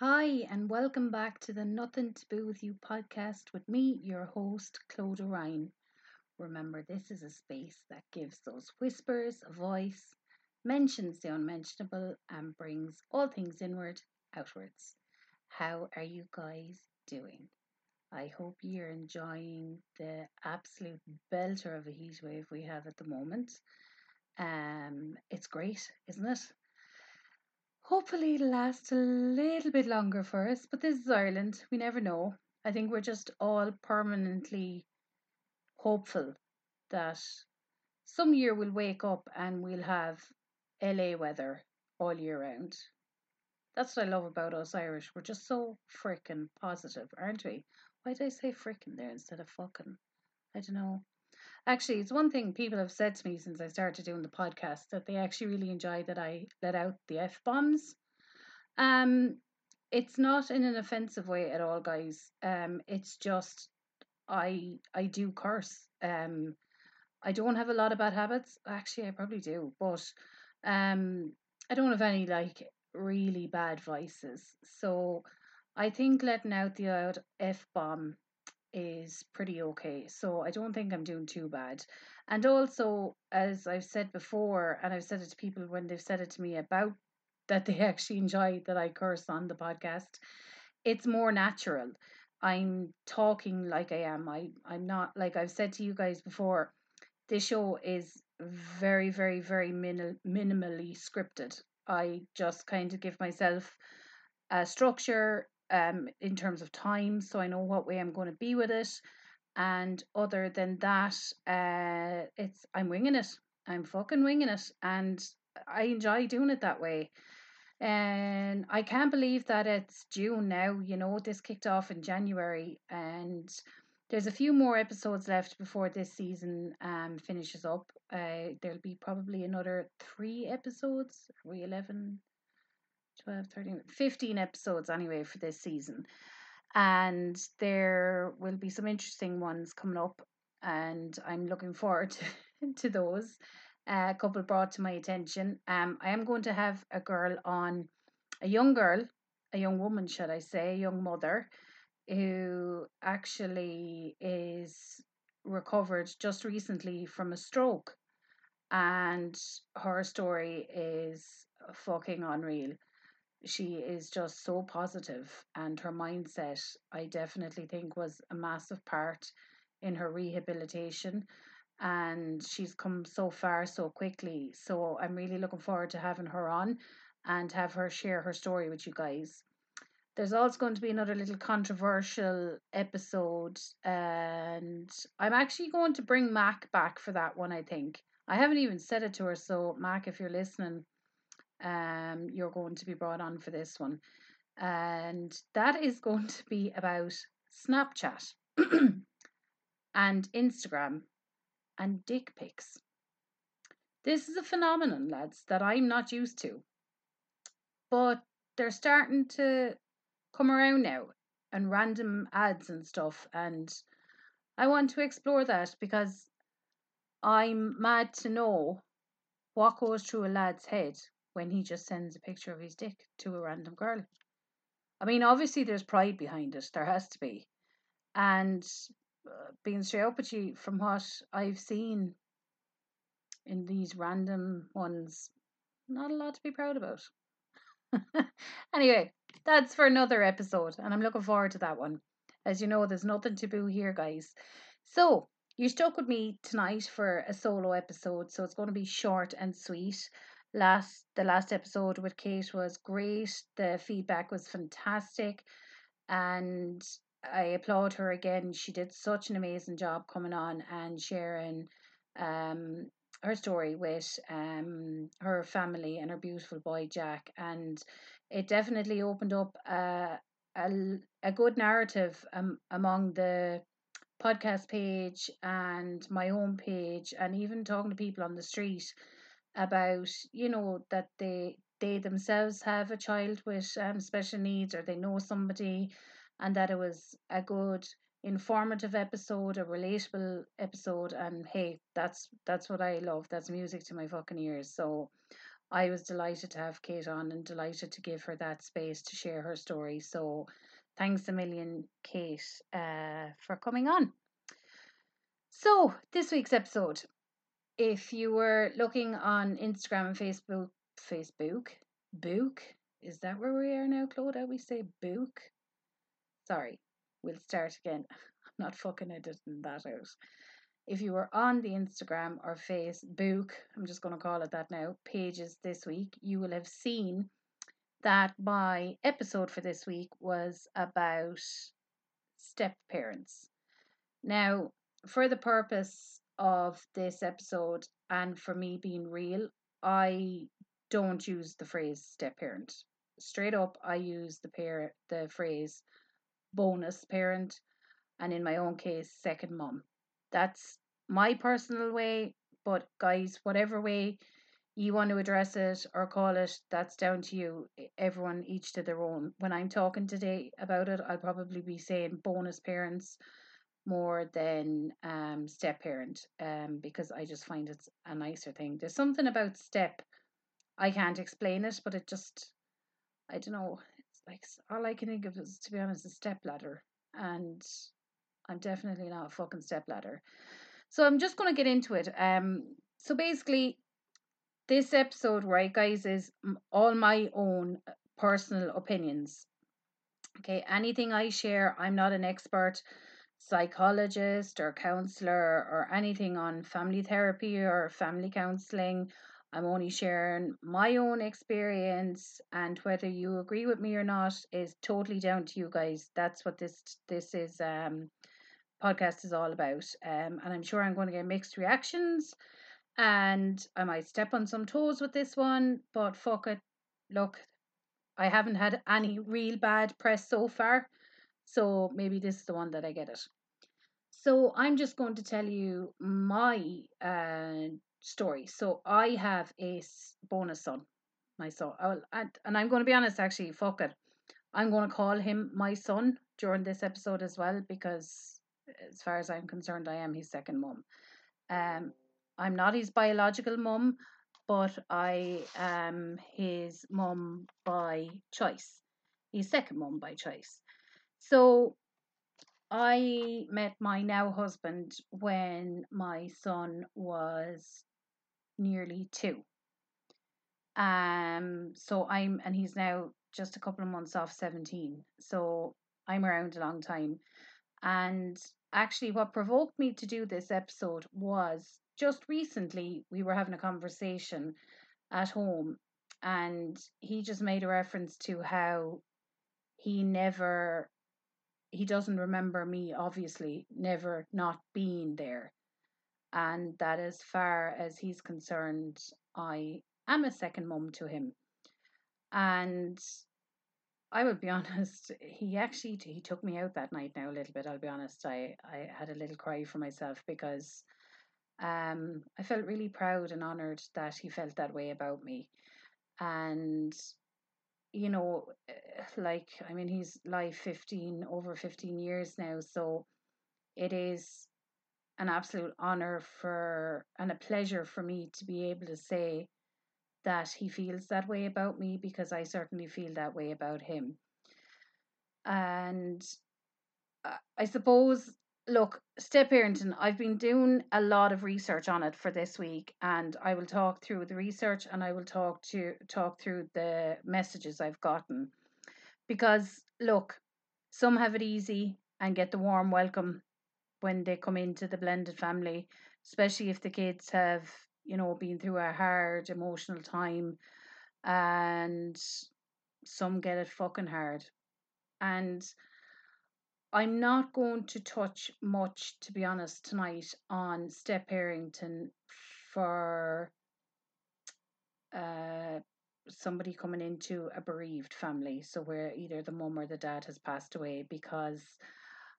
Hi, and welcome back to the Nothing to Do with You podcast with me, your host, Claude Ryan. Remember, this is a space that gives those whispers a voice, mentions the unmentionable, and brings all things inward outwards. How are you guys doing? I hope you're enjoying the absolute belter of a heat wave we have at the moment. Um, it's great, isn't it? Hopefully, it'll last a little bit longer for us, but this is Ireland. We never know. I think we're just all permanently hopeful that some year we'll wake up and we'll have LA weather all year round. That's what I love about us Irish. We're just so frickin' positive, aren't we? Why did I say frickin' there instead of fucking? I don't know. Actually, it's one thing people have said to me since I started doing the podcast that they actually really enjoy that I let out the F bombs. Um, it's not in an offensive way at all, guys. Um, it's just I I do curse. Um, I don't have a lot of bad habits. Actually, I probably do, but um, I don't have any like really bad vices. So I think letting out the f bomb is pretty okay. So I don't think I'm doing too bad. And also, as I've said before, and I've said it to people when they've said it to me about that they actually enjoy that I curse on the podcast, it's more natural. I'm talking like I am. I, I'm not, like I've said to you guys before, this show is very, very, very min- minimally scripted. I just kind of give myself a structure um, in terms of time, so I know what way I'm going to be with it. And other than that, uh, it's I'm winging it. I'm fucking winging it, and I enjoy doing it that way. And I can't believe that it's June now. You know, this kicked off in January, and there's a few more episodes left before this season um finishes up. Uh, there'll be probably another three episodes. Are we 11, 12, 13, 15 episodes anyway for this season. And there will be some interesting ones coming up, and I'm looking forward to, to those. Uh, a couple brought to my attention. Um, I am going to have a girl on, a young girl, a young woman, should I say, a young mother, who actually is recovered just recently from a stroke. And her story is fucking unreal she is just so positive and her mindset i definitely think was a massive part in her rehabilitation and she's come so far so quickly. So i'm really looking forward to having her on and have her share her story with you guys. There's also going to be another little controversial episode and i'm actually going to bring mac back for that one i think. I haven't even said it to her so mac if you're listening um, you're going to be brought on for this one. And that is going to be about Snapchat and Instagram and dick pics. This is a phenomenon, lads, that I'm not used to. But they're starting to come around now and random ads and stuff. And I want to explore that because I'm mad to know what goes through a lad's head when he just sends a picture of his dick to a random girl. I mean, obviously, there's pride behind it. There has to be. And uh, being straight up with you, from what I've seen in these random ones, not a lot to be proud about. anyway, that's for another episode, and I'm looking forward to that one. As you know, there's nothing to boo here, guys. So, you're stuck with me tonight for a solo episode, so it's going to be short and sweet last the last episode with Kate was great. The feedback was fantastic, and I applaud her again. She did such an amazing job coming on and sharing um her story with um her family and her beautiful boy Jack, and it definitely opened up a a, a good narrative um, among the podcast page and my own page and even talking to people on the street about you know that they they themselves have a child with um, special needs or they know somebody and that it was a good informative episode a relatable episode and hey that's that's what i love that's music to my fucking ears so I was delighted to have Kate on and delighted to give her that space to share her story. So thanks a million, Kate, uh, for coming on. So, this week's episode, if you were looking on Instagram and Facebook, Facebook, Book, is that where we are now, Claude? we say Book? Sorry, we'll start again. I'm not fucking editing that out. If you were on the Instagram or Facebook, I'm just going to call it that now, pages this week, you will have seen that my episode for this week was about step parents. Now, for the purpose of this episode and for me being real, I don't use the phrase step parent. Straight up, I use the pair the phrase bonus parent and in my own case, second mom. That's my personal way, but guys, whatever way you want to address it or call it, that's down to you. Everyone, each to their own. When I'm talking today about it, I'll probably be saying bonus parents more than um, step parent um, because I just find it's a nicer thing. There's something about step, I can't explain it, but it just, I don't know. It's like all I can think of is, to be honest, a step ladder, and I'm definitely not a fucking step ladder. So I'm just going to get into it. Um, so basically, this episode, right, guys, is all my own uh, personal opinions. Okay, anything I share, I'm not an expert psychologist or counselor or anything on family therapy or family counseling. I'm only sharing my own experience and whether you agree with me or not is totally down to you guys. That's what this this is um podcast is all about. Um and I'm sure I'm going to get mixed reactions and I might step on some toes with this one, but fuck it. Look, I haven't had any real bad press so far. So maybe this is the one that I get it. So I'm just going to tell you my uh, story. So I have a bonus son, my son. And, and I'm going to be honest, actually, fuck it. I'm going to call him my son during this episode as well because, as far as I'm concerned, I am his second mom. Um, I'm not his biological mum, but I am his mum by choice. His second mum by choice. So I met my now husband when my son was nearly two. Um, so I'm, and he's now just a couple of months off 17. So I'm around a long time. And actually, what provoked me to do this episode was just recently we were having a conversation at home, and he just made a reference to how he never he doesn't remember me obviously never not being there. And that as far as he's concerned i am a second mum to him. And i will be honest he actually he took me out that night now a little bit i'll be honest. I i had a little cry for myself because um i felt really proud and honored that he felt that way about me. And you know, eh, like, I mean, he's live 15, over 15 years now. So it is an absolute honor for and a pleasure for me to be able to say that he feels that way about me because I certainly feel that way about him. And I suppose look, step parenting, I've been doing a lot of research on it for this week and I will talk through the research and I will talk to talk through the messages I've gotten. Because look, some have it easy and get the warm welcome when they come into the blended family, especially if the kids have, you know, been through a hard emotional time and some get it fucking hard. And I'm not going to touch much, to be honest, tonight on step parenting for uh, somebody coming into a bereaved family. So, where either the mum or the dad has passed away, because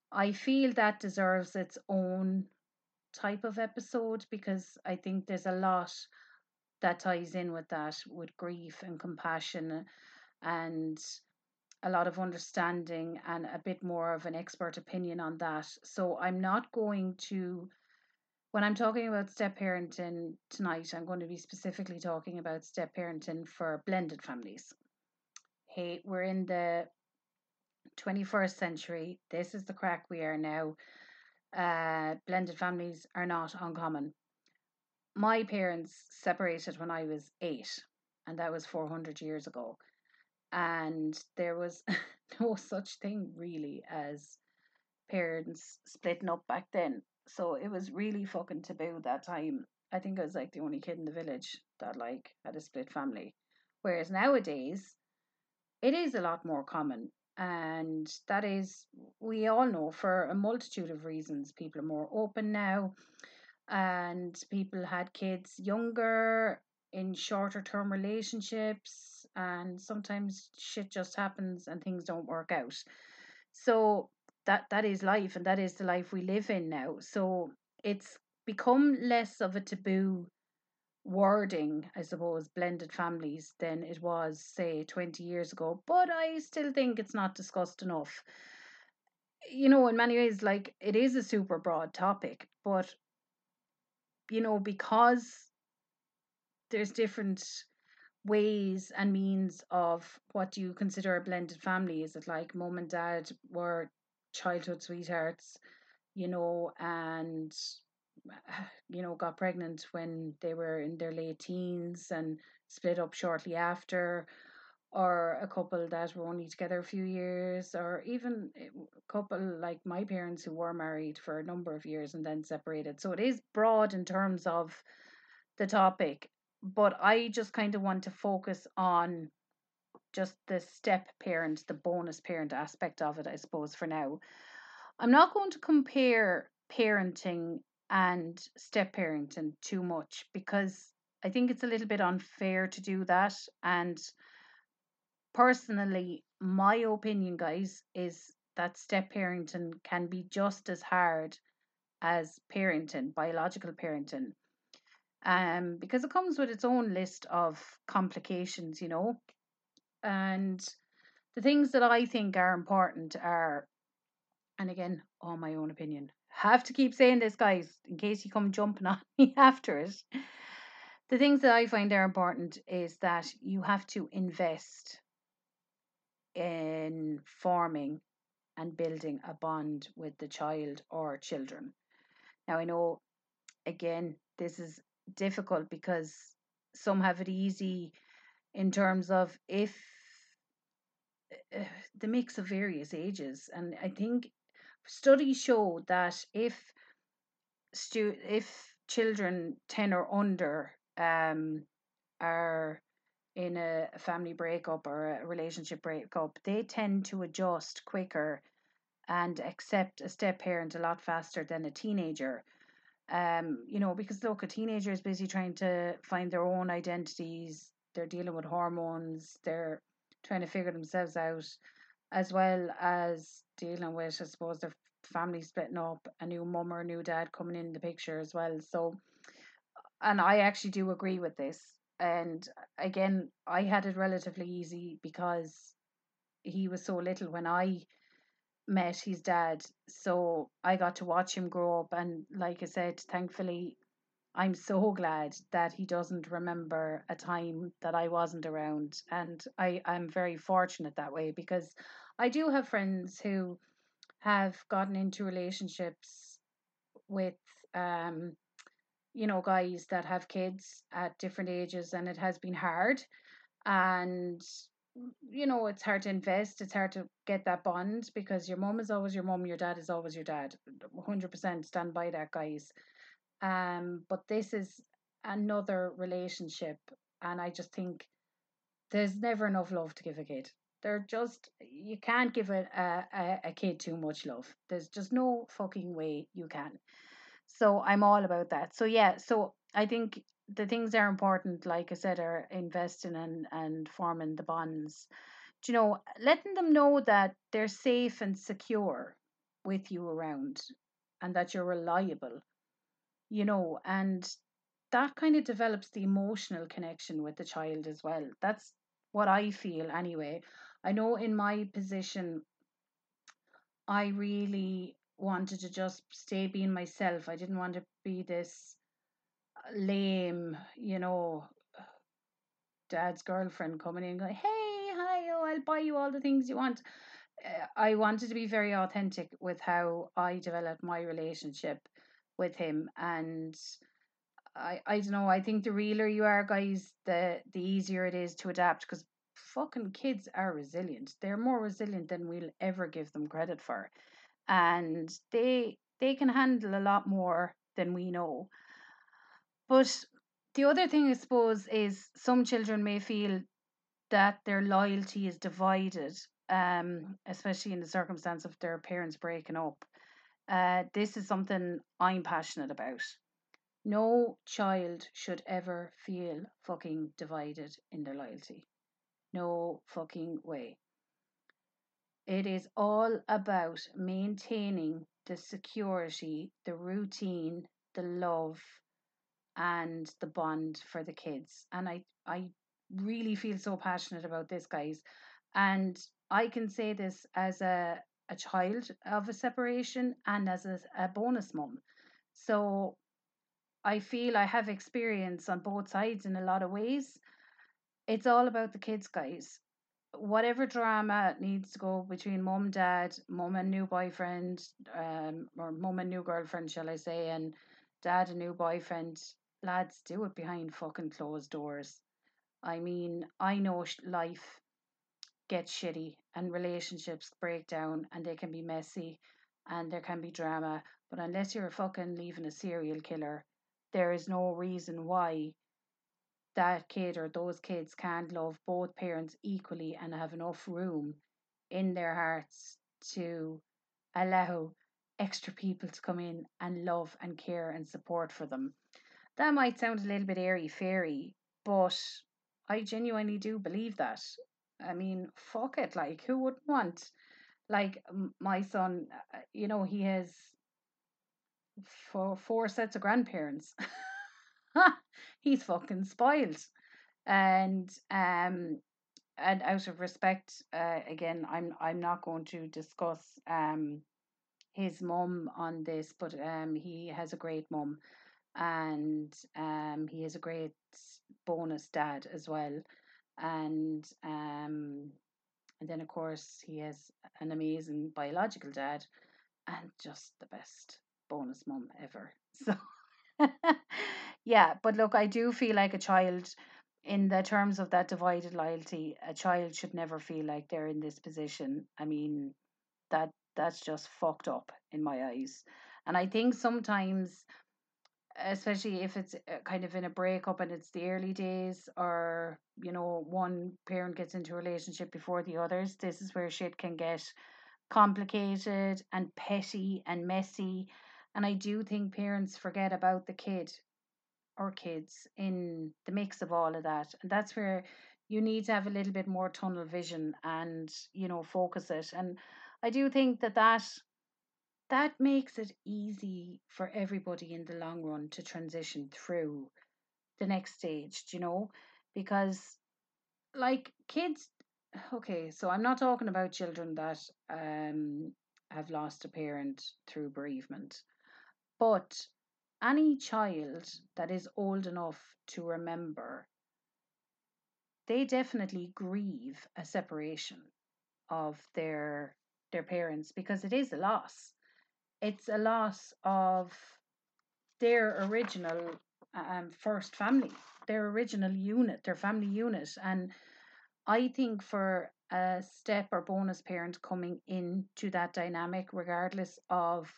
I feel that deserves its own type of episode because I think there's a lot that ties in with that, with grief and compassion and a lot of understanding and a bit more of an expert opinion on that. So I'm not going to, when I'm talking about step parenting tonight, I'm going to be specifically talking about step parenting for blended families. Hey, we're in the 21st century. This is the crack we are now. Uh, blended families are not uncommon. My parents separated when I was eight, and that was 400 years ago. And there was no such thing really as parents splitting up back then. So it was really fucking taboo that time. I think I was like the only kid in the village that like had a split family. Whereas nowadays, it is a lot more common and that is we all know for a multitude of reasons people are more open now and people had kids younger in shorter term relationships and sometimes shit just happens and things don't work out so that that is life and that is the life we live in now so it's become less of a taboo wording, I suppose, blended families than it was, say, 20 years ago. But I still think it's not discussed enough. You know, in many ways, like it is a super broad topic, but you know, because there's different ways and means of what do you consider a blended family? Is it like mom and dad were childhood sweethearts, you know, and uh, you know, got pregnant when they were in their late teens and split up shortly after, or a couple that were only together a few years, or even eh, a couple like my parents who were married for a number of years and then separated. So it is broad in terms of the topic, but I just kind of want to focus on just the step parent, the bonus parent aspect of it, I suppose, for now. I'm not going to compare parenting and step parenting too much because I think it's a little bit unfair to do that. And personally, my opinion, guys, is that step parenting can be just as hard as parenting, biological parenting. Um, because it comes with its own list of complications, you know. And the things that I think are important are, and again, all my own opinion, have to keep saying this, guys, in case you come jumping on me after it. The things that I find are important is that you have to invest in forming and building a bond with the child or children. Now, I know, again, this is difficult because some have it easy in terms of if uh, the mix of various ages. And I think studies show that if stu- if children 10 or under um, are in a family breakup or a relationship breakup, they tend to adjust quicker and accept a step parent a lot faster than a teenager. Um, you know, because look, a teenager is busy trying to find their own identities, they're dealing with hormones, they're trying to figure themselves out, as well as dealing with, I suppose, their family splitting up, a new mum or a new dad coming in the picture as well. So, and I actually do agree with this. And again, I had it relatively easy because he was so little when I met his dad. So I got to watch him grow up. And like I said, thankfully, I'm so glad that he doesn't remember a time that I wasn't around. And I, I'm very fortunate that way because I do have friends who have gotten into relationships with um you know guys that have kids at different ages and it has been hard and you know it's hard to invest it's hard to get that bond because your mom is always your mom your dad is always your dad 100% stand by that guys um but this is another relationship and i just think there's never enough love to give a kid they're just you can't give a, a, a kid too much love. There's just no fucking way you can. So I'm all about that. So yeah, so I think the things that are important, like I said, are investing and, and forming the bonds. You know, letting them know that they're safe and secure with you around and that you're reliable, you know, and that kind of develops the emotional connection with the child as well. That's what I feel anyway. I know in my position, I really wanted to just stay being myself. I didn't want to be this lame, you know, dad's girlfriend coming in going, hey, hi, oh, I'll buy you all the things you want. Uh, I wanted to be very authentic with how I developed my relationship with him. And I, I don't know, I think the realer you are, guys, the, the easier it is to adapt because fucking kids are resilient. They're more resilient than we'll ever give them credit for. And they they can handle a lot more than we know. But the other thing I suppose is some children may feel that their loyalty is divided, um, especially in the circumstance of their parents breaking up. Uh, this is something I'm passionate about. No child should ever feel fucking divided in their loyalty. No fucking way. It is all about maintaining the security, the routine, the love, and the bond for the kids. And I, I really feel so passionate about this, guys. And I can say this as a, a child of a separation and as a, a bonus mom. So I feel I have experience on both sides in a lot of ways. It's all about the kids, guys. Whatever drama needs to go between mom, dad, mom and new boyfriend, um, or mom and new girlfriend, shall I say, and dad and new boyfriend, lads, do it behind fucking closed doors. I mean, I know life gets shitty and relationships break down and they can be messy and there can be drama, but unless you're fucking leaving a serial killer, there is no reason why that kid or those kids can't love both parents equally and have enough room in their hearts to allow extra people to come in and love and care and support for them. That might sound a little bit airy fairy, but I genuinely do believe that. I mean, fuck it. Like, who wouldn't want? Like, my son, uh, you know, he has four, four sets of grandparents. He's fucking spoiled. And, um, and out of respect, uh, again, I'm I'm not going to discuss um his mum on this, but um he has a great mum and um, he is a great bonus dad as well. And um, and then of course he has an amazing biological dad, and just the best bonus mum ever. So yeah, but look, I do feel like a child in the terms of that divided loyalty, a child should never feel like they're in this position. I mean, that that's just fucked up in my eyes. And I think sometimes especially if it's uh, kind of in a breakup and it's the early days or you know one parent gets into a relationship before the others this is where shit can get complicated and petty and messy and i do think parents forget about the kid or kids in the mix of all of that and that's where you need to have a little bit more tunnel vision and you know focus it and i do think that that that makes it easy for everybody in the long run to transition through the next stage, you know? Because, like, kids, okay, so I'm not talking about children that um, have lost a parent through bereavement, but any child that is old enough to remember, they definitely grieve a separation of their their parents because it is a loss it's a loss of their original um, first family, their original unit, their family unit. And I think for a step or bonus parent coming into that dynamic, regardless of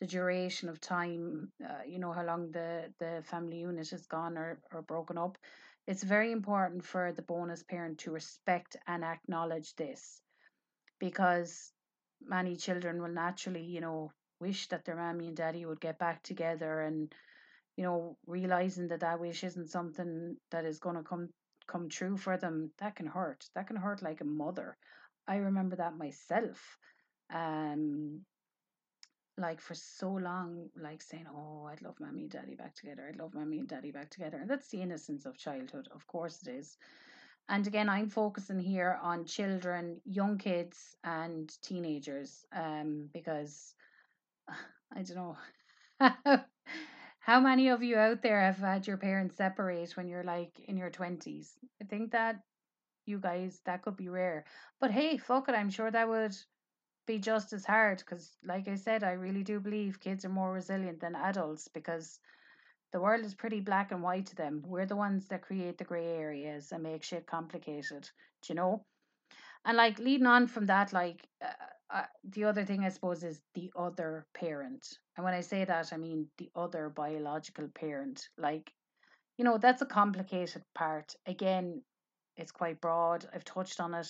the duration of time, uh, you know, how long the, the family unit has gone or, or broken up, it's very important for the bonus parent to respect and acknowledge this because many children will naturally, you know, wish that their mommy and daddy would get back together and, you know, realizing that that wish isn't something that is going to come come true for them, that can hurt. That can hurt like a mother. I remember that myself. Um, like for so long, like saying, "Oh, I'd love mommy and daddy back together. I'd love mommy and daddy back together," and that's the innocence of childhood. Of course, it is. And again, I'm focusing here on children, young kids, and teenagers, um, because I don't know. How many of you out there have had your parents separate when you're like in your 20s? I think that you guys, that could be rare. But hey, fuck it, I'm sure that would be just as hard because, like I said, I really do believe kids are more resilient than adults because the world is pretty black and white to them. We're the ones that create the grey areas and make shit complicated, do you know? And like leading on from that, like uh, uh, the other thing I suppose is the other parent. And when I say that, I mean the other biological parent. Like, you know, that's a complicated part. Again, it's quite broad. I've touched on it,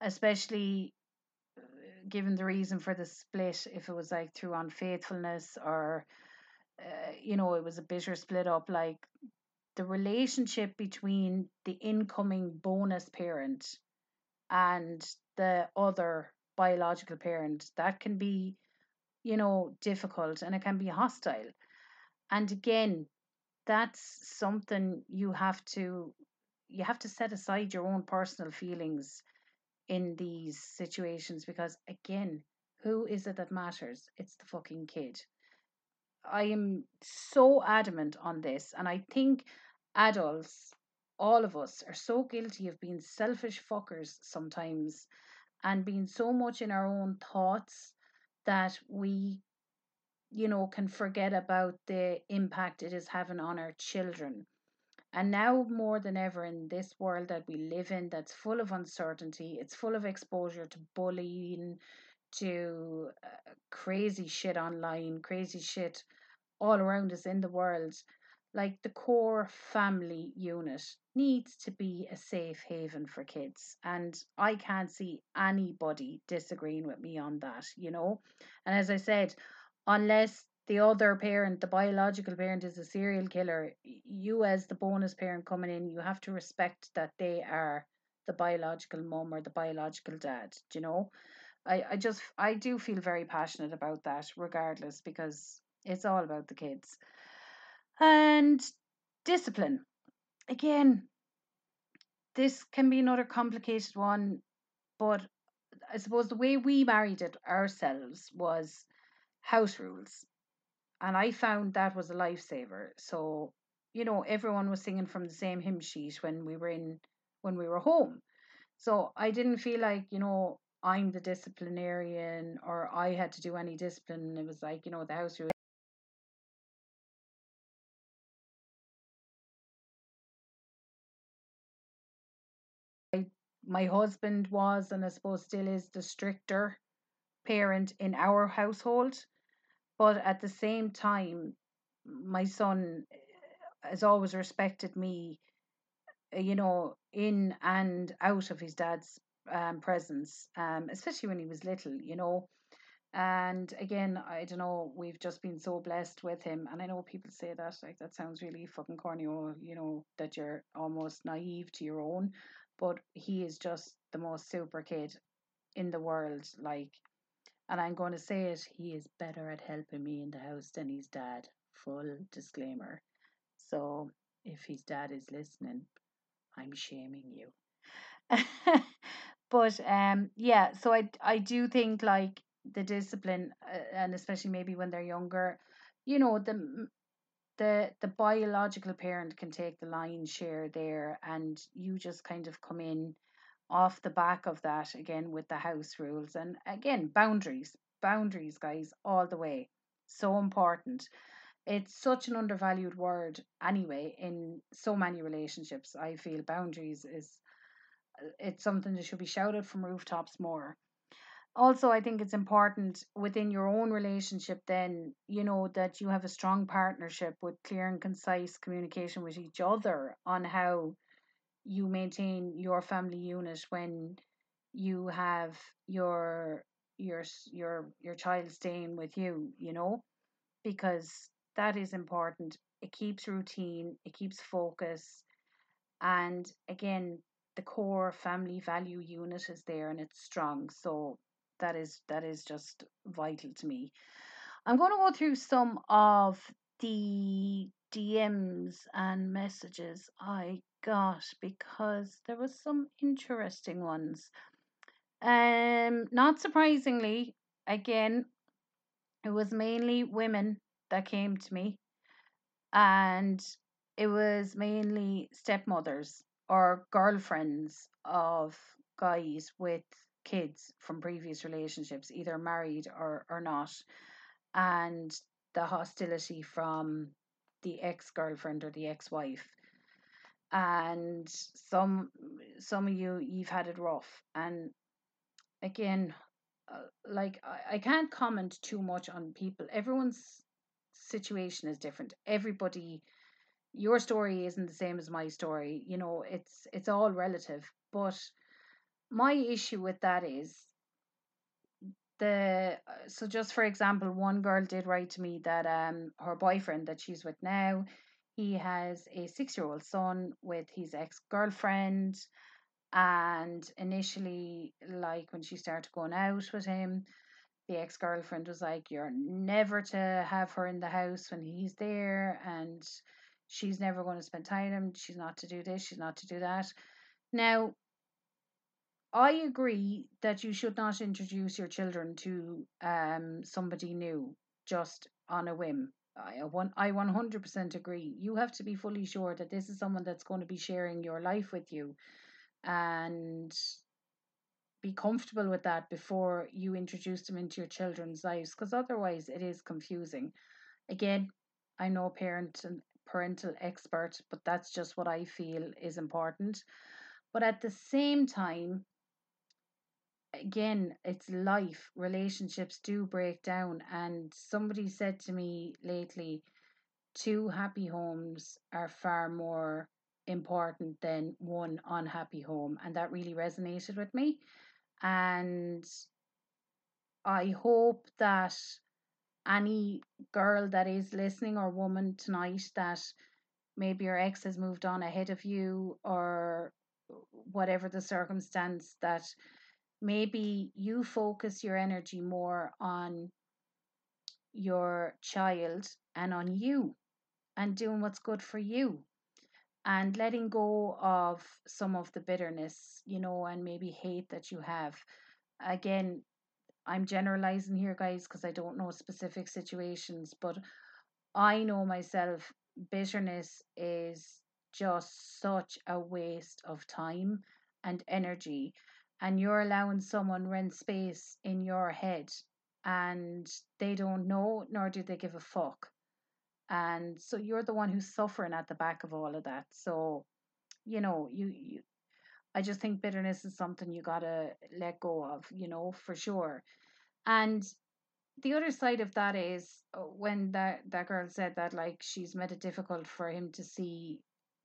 especially uh, given the reason for the split, if it was like through unfaithfulness or, uh, you know, it was a bitter split up, like the relationship between the incoming bonus parent and the other biological parent, that can be, you know, difficult and it can be hostile. And again, that's something you have to you have to set aside your own personal feelings in these situations because again who is it that matters it's the fucking kid i am so adamant on this and i think adults all of us are so guilty of being selfish fuckers sometimes and being so much in our own thoughts that we you know can forget about the impact it is having on our children. And now more than ever in this world that we live in, that's full of uncertainty, it's full of exposure to bullying, to uh, crazy shit online, crazy shit all around us in the world. Like the core family unit needs to be a safe haven for kids. And I can't see anybody disagreeing with me on that, you know? And as I said, unless the other parent, the biological parent, is a serial killer, you as the bonus parent coming in, you have to respect that they are the biological mum or the biological dad. You know? I, I just I do feel very passionate about that, regardless, because it's all about the kids. And discipline. Again, this can be another complicated one, but I suppose the way we married it ourselves was house rules and I found that was a lifesaver. So, you know, everyone was singing from the same hymn sheet when we were in when we were home. So I didn't feel like, you know, I'm the disciplinarian or I had to do any discipline. It was like, you know, the house rules. My husband was, and I suppose still is, the stricter parent in our household. But at the same time, my son has always respected me, uh, you know, in and out of his dad's um, presence, um, especially when he was little, you know. And again, I don't know, we've just been so blessed with him. And I know people say that, like, that sounds really fucking corny, or, you know, that you're almost naive to your own. But he is just the most super kid in the world. Like, and I'm going to say it, he is better at helping me in the house than his dad. Full disclaimer. So if his dad is listening, I'm shaming you. but um yeah, so I I do think like the discipline uh, and especially maybe when they're younger, you know, the the the biological parent can take the lion's share there and you just kind of come in off the back of that again with the house rules and again boundaries boundaries guys all the way so important. It's such an undervalued word anyway in so many relationships i feel boundaries is it's something that should be shouted from rooftops more. Also i think it's important within your own relationship then you know that you have a strong partnership with clear and concise communication with each other on how you maintain your family unit when you have your your your your child staying with you you know? Because that is important. It keeps routine it keeps focus and again the core family value unit is there and it's strong. So that is that is just vital to me. I'm going to go through some of the dms and messages i got because there was some interesting ones. Um not surprisingly again it was mainly women that came to me, and it was mainly stepmothers or girlfriends of guys with kids from previous relationships, either married or, or not, and the hostility from the ex girlfriend or the ex wife. And some some of you you've had it rough, and again, uh, like I, I can't comment too much on people. Everyone's situation is different. Everybody your story isn't the same as my story. You know, it's it's all relative. But my issue with that is the uh, so just for example, one girl did write to me that um her boyfriend that she's with now, he has a six year old son with his ex girlfriend. And initially, like when she started going out with him, the ex girlfriend was like, You're never to have her in the house when he's there, and she's never going to spend time with him. She's not to do this, she's not to do that. Now, I agree that you should not introduce your children to um somebody new just on a whim. I I one hundred percent agree. You have to be fully sure that this is someone that's going to be sharing your life with you, and be comfortable with that before you introduce them into your children's lives, because otherwise it is confusing. Again, I know parents and parental expert, but that's just what I feel is important. But at the same time, again, it's life. Relationships do break down. And somebody said to me lately, two happy homes are far more important than one unhappy home. And that really resonated with me. And I hope that any girl that is listening or woman tonight that maybe your ex has moved on ahead of you or whatever the circumstance that maybe you focus your energy more on your child and on you and doing what's good for you and letting go of some of the bitterness, you know, and maybe hate that you have. Again, I'm generalizing here, guys, because I don't know specific situations, but I know myself, bitterness is just such a waste of time and energy. And you're allowing someone rent space in your head and they don't know, nor do they give a fuck. And so you're the one who's suffering at the back of all of that. So, you know, you, you I just think bitterness is something you gotta let go of, you know, for sure. And the other side of that is uh, when that that girl said that like she's made it difficult for him to see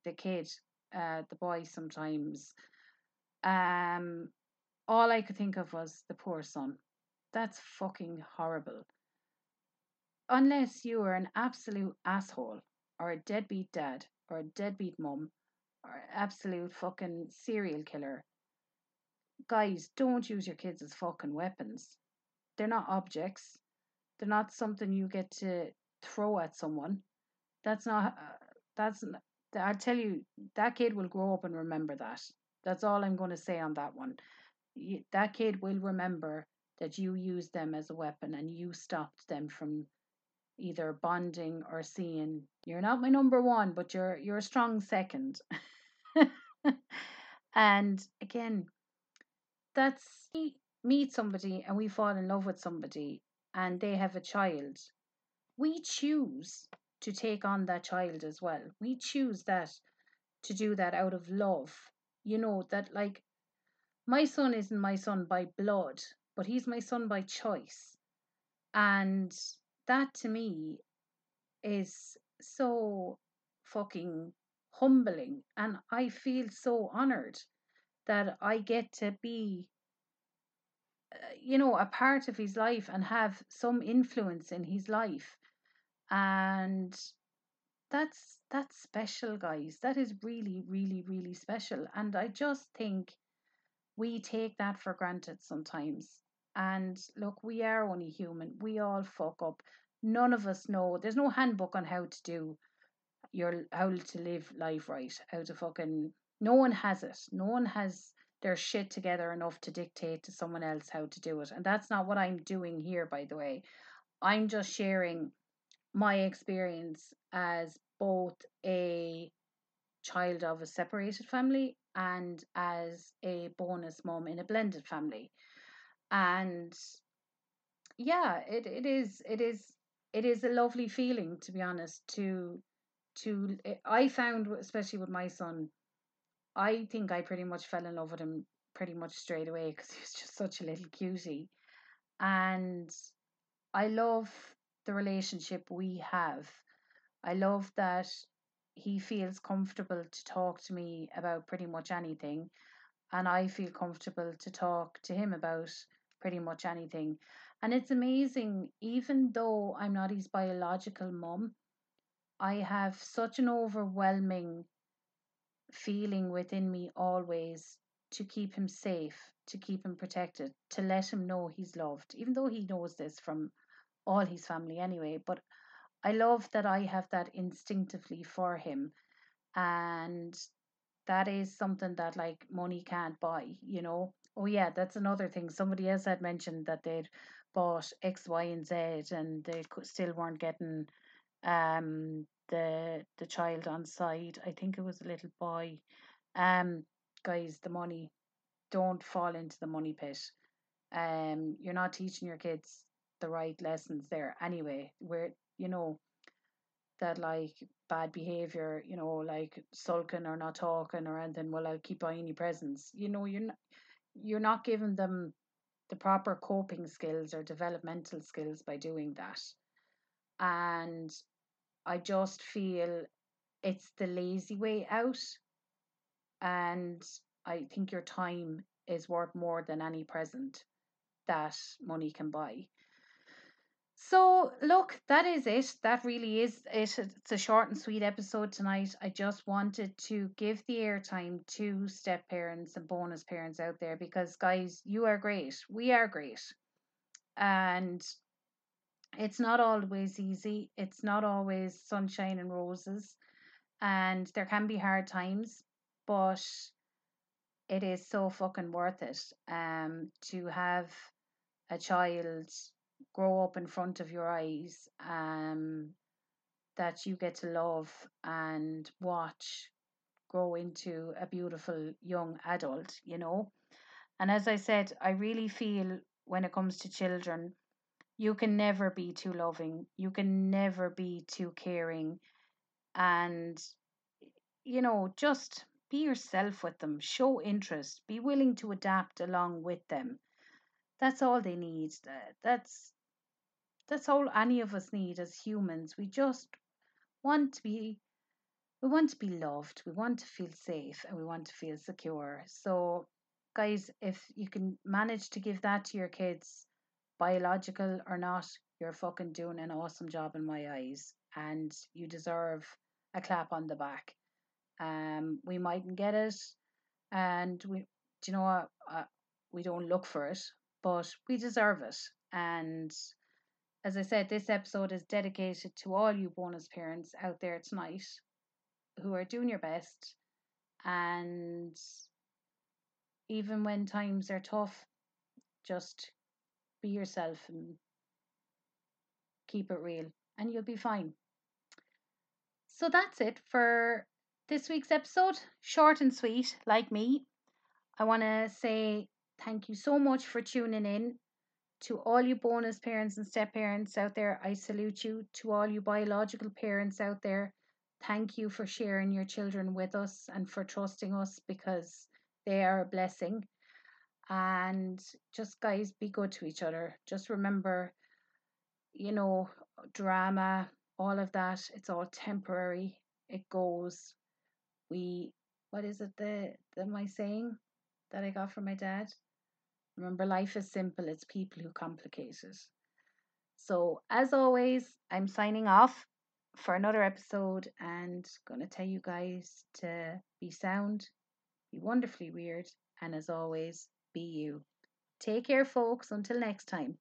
the kid, uh, the boy sometimes. Um, all I could think of was the poor son. That's fucking horrible. Unless you are an absolute asshole or a deadbeat dad or a deadbeat mum absolute fucking serial killer, guys, don't use your kids as fucking weapons. They're not objects. They're not something you get to throw at someone. That's not. Uh, that's. I tell you, that kid will grow up and remember that. That's all I'm going to say on that one. That kid will remember that you used them as a weapon and you stopped them from either bonding or seeing you're not my number one, but you're you're a strong second. and again, that's meet somebody and we fall in love with somebody and they have a child. We choose to take on that child as well. We choose that to do that out of love. You know, that like my son isn't my son by blood, but he's my son by choice. And that to me is so fucking humbling. And I feel so honored that I get to be, uh, you know, a part of his life and have some influence in his life. And that's that's special guys that is really really really special and i just think we take that for granted sometimes and look we are only human we all fuck up none of us know. There's no handbook on how to do your how to live life right how to fucking no one has it. No one has their shit together enough to dictate to someone else how to do it. And that's not what i'm doing here by the way. I'm just sharing my experience as both a child of a separated family and as a bonus mom in a blended family. And yeah, it, it is it is it is a lovely feeling to be honest to to eh, I found especially with my son I think I pretty much fell in love with him pretty much straight away because he was just such a little cutie. And I love the relationship we have. I love that he feels comfortable to talk to me about pretty much anything and I feel comfortable to talk to him about pretty much anything and it's amazing even though I'm not his biological mum I have such an overwhelming feeling within me always to keep him safe, to keep him protected, to let him know he's loved, even though he knows this from all his family anyway. But I love that I have that instinctively for him. And that is something that like money can't buy, you know. Oh yeah, that's another thing. Somebody else had mentioned that they'd bought X, Y, and Z, and they still weren't getting um the the child on side. I think it was a little boy. Um, guys, the money. Don't fall into the money pit. Um, you're not teaching your kids the right lessons there anyway. Where you know that like bad behavior, you know, like sulking or not talking or anything. Well, I'll keep buying you presents. You know, you're not you're not giving them the proper coping skills or developmental skills by doing that. And I just feel it's the lazy way out. And I think your time is worth more than any present that money can buy. So, look, that is it. That really is it. It's a short and sweet episode tonight. I just wanted to give the airtime to step parents and bonus parents out there because, guys, you are great. We are great. And it's not always easy. It's not always sunshine and roses. And there can be hard times, but it is so fucking worth it um to have a child grow up in front of your eyes um that you get to love and watch grow into a beautiful young adult you know? And as i said i really feel when it comes to children you can never be too loving you can never be too caring and you know just be yourself with them show interest be willing to adapt along with them. That's all they need that's that's all any of us need as humans we just want to be we want to be loved we want to feel safe and we want to feel secure so guys if you can manage to give that to your kids biological or not, you're fucking doing an awesome job in my eyes, and you deserve a clap on the back. Um, we mightn't get it, and we, do you know what? Uh, we don't look for it, but we deserve it. And as I said, this episode is dedicated to all you bonus parents out there tonight who are doing your best. And even when times are tough, just be yourself and keep it real, and you'll be fine. So that's it for this week's episode. Short and sweet, like me. I want to say thank you so much for tuning in. To all you bonus parents and step parents out there, I salute you. To all you biological parents out there, thank you for sharing your children with us and for trusting us because they are a blessing. And just guys be good to each other. Just remember you know drama all of that it's all temporary. It goes. We what is it the the my saying that i got from my dad remember life is simple it's people who complicate it so as always i'm signing off for another episode and gonna tell you guys to be sound be wonderfully weird and as always be you. Take care, folks. Until next time.